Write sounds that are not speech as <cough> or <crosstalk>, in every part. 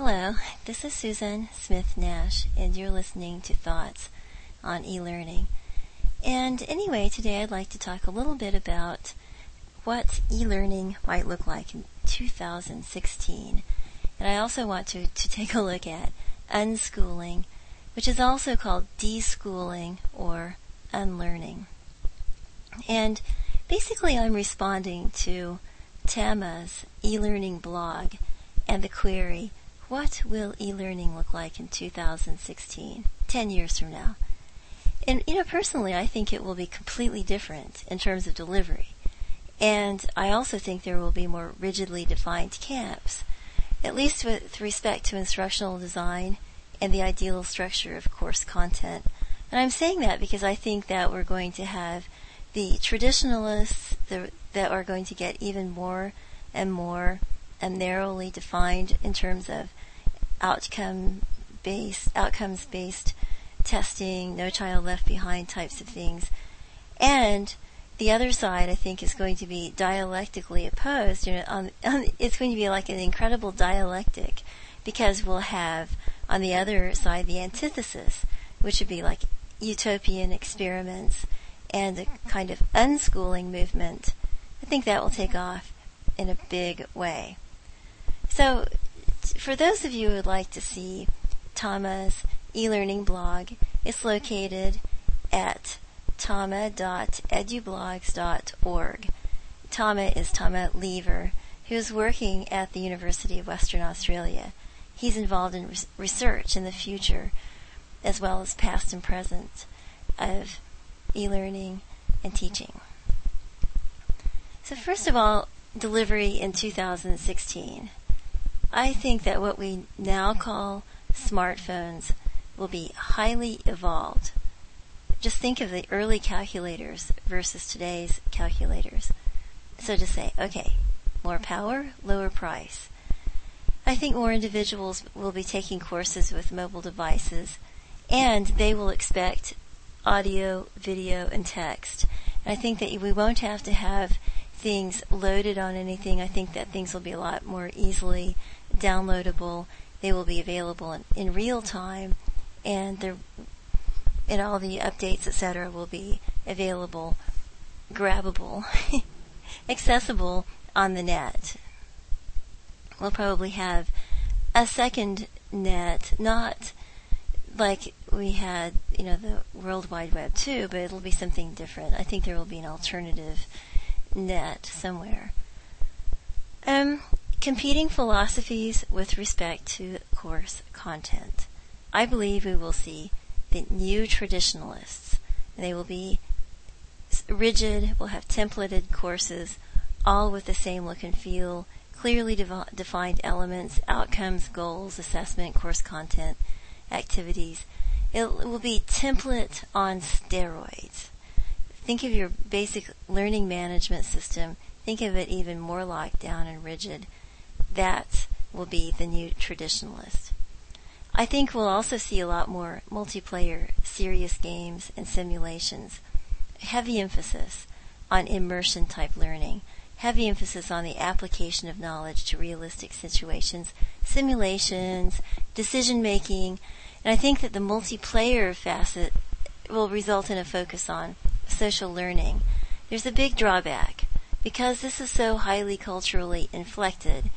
Hello, this is Susan Smith Nash, and you're listening to Thoughts on E-Learning. And anyway, today I'd like to talk a little bit about what e-learning might look like in 2016. And I also want to, to take a look at unschooling, which is also called deschooling or unlearning. And basically I'm responding to Tama's e-learning blog and the query, what will e-learning look like in 2016, 10 years from now? And, you know, personally, I think it will be completely different in terms of delivery. And I also think there will be more rigidly defined camps, at least with respect to instructional design and the ideal structure of course content. And I'm saying that because I think that we're going to have the traditionalists that are going to get even more and more and narrowly defined in terms of outcome based outcomes based testing, no child left behind types of things. And the other side, I think, is going to be dialectically opposed. You know, on, on, it's going to be like an incredible dialectic because we'll have on the other side the antithesis, which would be like utopian experiments and a kind of unschooling movement. I think that will take off in a big way. So, for those of you who would like to see Tama's e-learning blog, it's located at tama.edublogs.org. Tama is Tama Leaver, who is working at the University of Western Australia. He's involved in research in the future, as well as past and present, of e-learning and teaching. So first of all, delivery in 2016. I think that what we now call smartphones will be highly evolved. Just think of the early calculators versus today's calculators. So to say, okay, more power, lower price. I think more individuals will be taking courses with mobile devices and they will expect audio, video, and text. And I think that we won't have to have things loaded on anything. I think that things will be a lot more easily downloadable. They will be available in, in real time and they and all the updates, etc., will be available, grabbable, <laughs> accessible on the net. We'll probably have a second net, not like we had, you know, the World Wide Web too, but it'll be something different. I think there will be an alternative net somewhere. Um, competing philosophies with respect to course content. I believe we will see the new traditionalists. They will be rigid, will have templated courses, all with the same look and feel, clearly defined elements, outcomes, goals, assessment, course content, activities. It will be template on steroids. Think of your basic learning management system. Think of it even more locked down and rigid. That will be the new traditionalist. I think we'll also see a lot more multiplayer, serious games and simulations. Heavy emphasis on immersion type learning. Heavy emphasis on the application of knowledge to realistic situations, simulations, decision making, and I think that the multiplayer facet will result in a focus on social learning. There's a big drawback. Because this is so highly culturally inflected,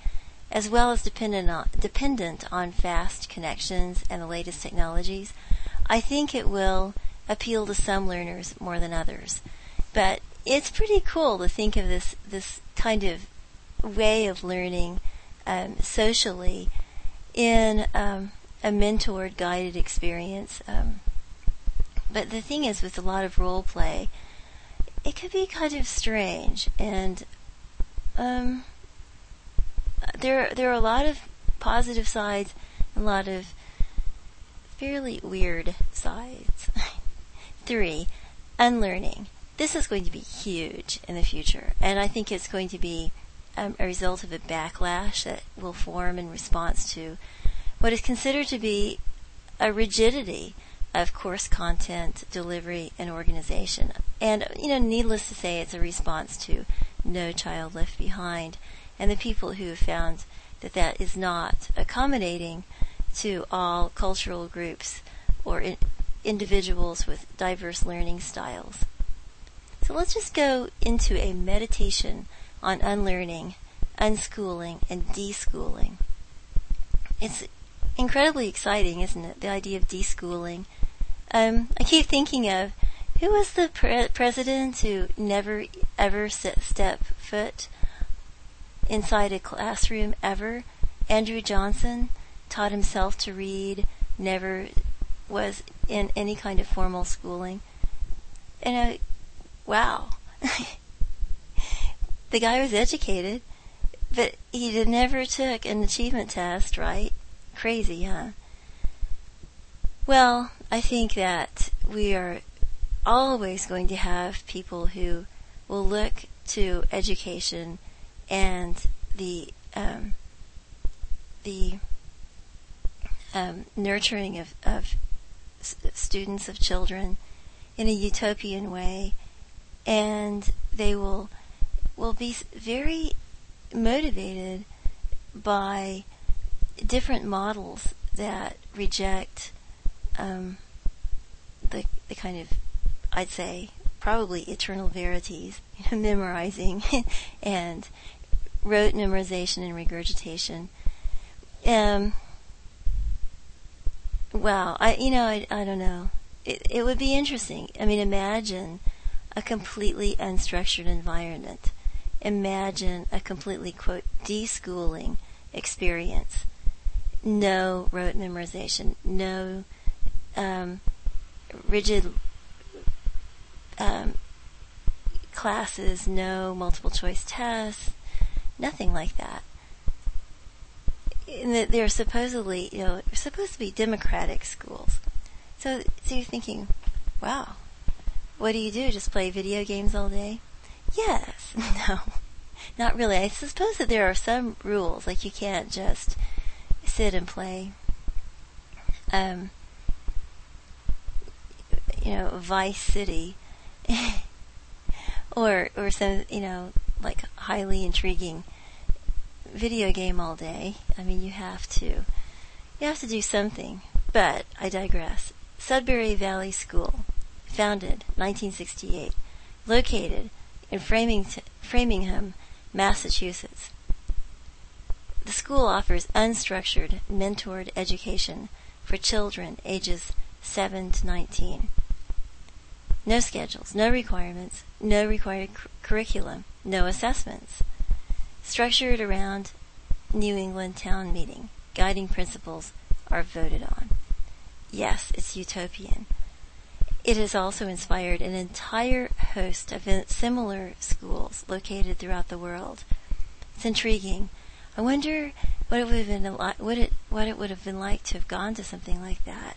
as well as dependent on, dependent on fast connections and the latest technologies, I think it will appeal to some learners more than others. But it's pretty cool to think of this this kind of way of learning um, socially in um, a mentored, guided experience. Um, but the thing is, with a lot of role play, it could be kind of strange, and um, there there are a lot of positive sides, and a lot of fairly weird sides. <laughs> Three, unlearning. This is going to be huge in the future, and I think it's going to be um, a result of a backlash that will form in response to what is considered to be a rigidity of course content delivery and organization. And, you know, needless to say, it's a response to No Child Left Behind and the people who have found that that is not accommodating to all cultural groups or in, individuals with diverse learning styles. So let's just go into a meditation on unlearning, unschooling, and deschooling. It's incredibly exciting, isn't it? The idea of deschooling. Um, I keep thinking of who was the pre- president who never ever set step foot inside a classroom ever? Andrew Johnson taught himself to read, never was in any kind of formal schooling. And uh, wow. <laughs> the guy was educated, but he never took an achievement test, right? Crazy, huh? Well, I think that we are always going to have people who will look to education and the um, the um, nurturing of, of students of children in a utopian way, and they will will be very motivated by different models that reject um, the the kind of I'd say probably eternal verities, you <laughs> know, memorizing <laughs> and rote memorization and regurgitation. Um, wow, I you know I I don't know. It it would be interesting. I mean, imagine a completely unstructured environment. Imagine a completely quote deschooling experience. No rote memorization. No um, rigid um, classes, no multiple choice tests, nothing like that. And they're supposedly, you know, supposed to be democratic schools. So, so you're thinking, wow, what do you do? Just play video games all day? Yes. <laughs> No. Not really. I suppose that there are some rules, like you can't just sit and play. Um, you know, Vice City <laughs> or or some you know like highly intriguing video game all day. I mean, you have to you have to do something. But I digress. Sudbury Valley School, founded 1968, located in Framingham, Massachusetts. The school offers unstructured, mentored education for children ages 7 to 19. No schedules, no requirements, no required curriculum, no assessments. Structured around New England town meeting, guiding principles are voted on. Yes, it's utopian. It has also inspired an entire host of similar schools located throughout the world. It's intriguing. I wonder what it would have been like, what it what it would have been like to have gone to something like that.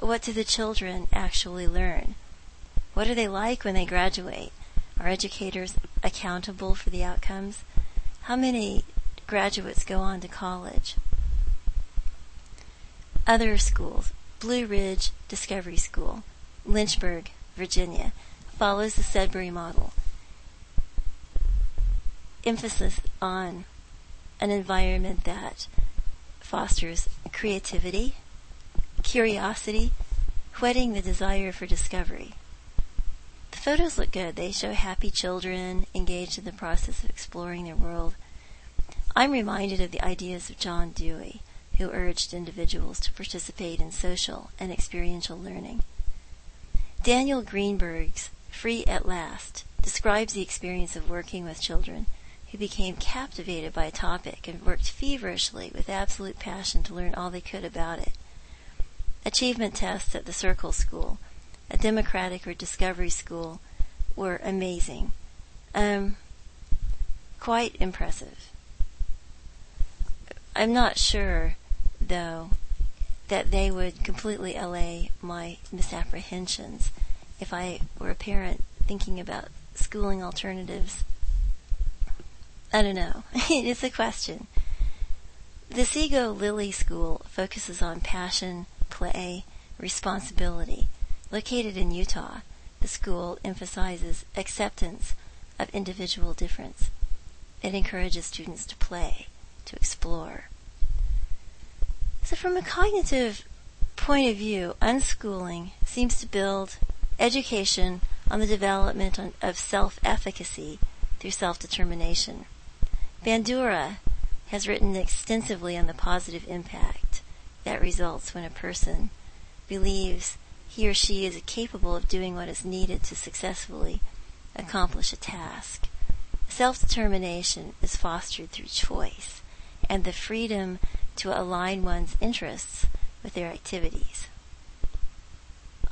What do the children actually learn? What are they like when they graduate? Are educators accountable for the outcomes? How many graduates go on to college? Other schools, Blue Ridge Discovery School, Lynchburg, Virginia, follows the Sudbury model. Emphasis on an environment that fosters creativity, curiosity, whetting the desire for discovery. Photos look good. They show happy children engaged in the process of exploring their world. I'm reminded of the ideas of John Dewey, who urged individuals to participate in social and experiential learning. Daniel Greenberg's Free at Last describes the experience of working with children who became captivated by a topic and worked feverishly with absolute passion to learn all they could about it. Achievement tests at the Circle School a democratic or discovery school were amazing. Um, quite impressive. I'm not sure, though, that they would completely allay my misapprehensions if I were a parent thinking about schooling alternatives. I don't know. <laughs> it's a question. The Sego Lily School focuses on passion, play, responsibility, Located in Utah, the school emphasizes acceptance of individual difference. It encourages students to play, to explore. So, from a cognitive point of view, unschooling seems to build education on the development of self efficacy through self determination. Bandura has written extensively on the positive impact that results when a person believes he or she is capable of doing what is needed to successfully accomplish a task. Self determination is fostered through choice and the freedom to align one's interests with their activities.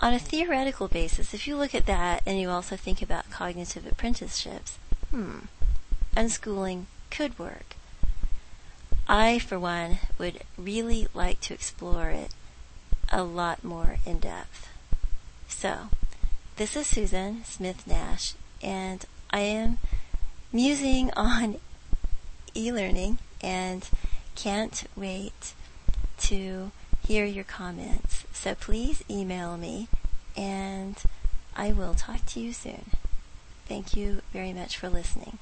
On a theoretical basis, if you look at that and you also think about cognitive apprenticeships, hmm, unschooling could work. I, for one, would really like to explore it a lot more in depth. So, this is Susan Smith Nash, and I am musing <laughs> on e learning and can't wait to hear your comments. So please email me, and I will talk to you soon. Thank you very much for listening.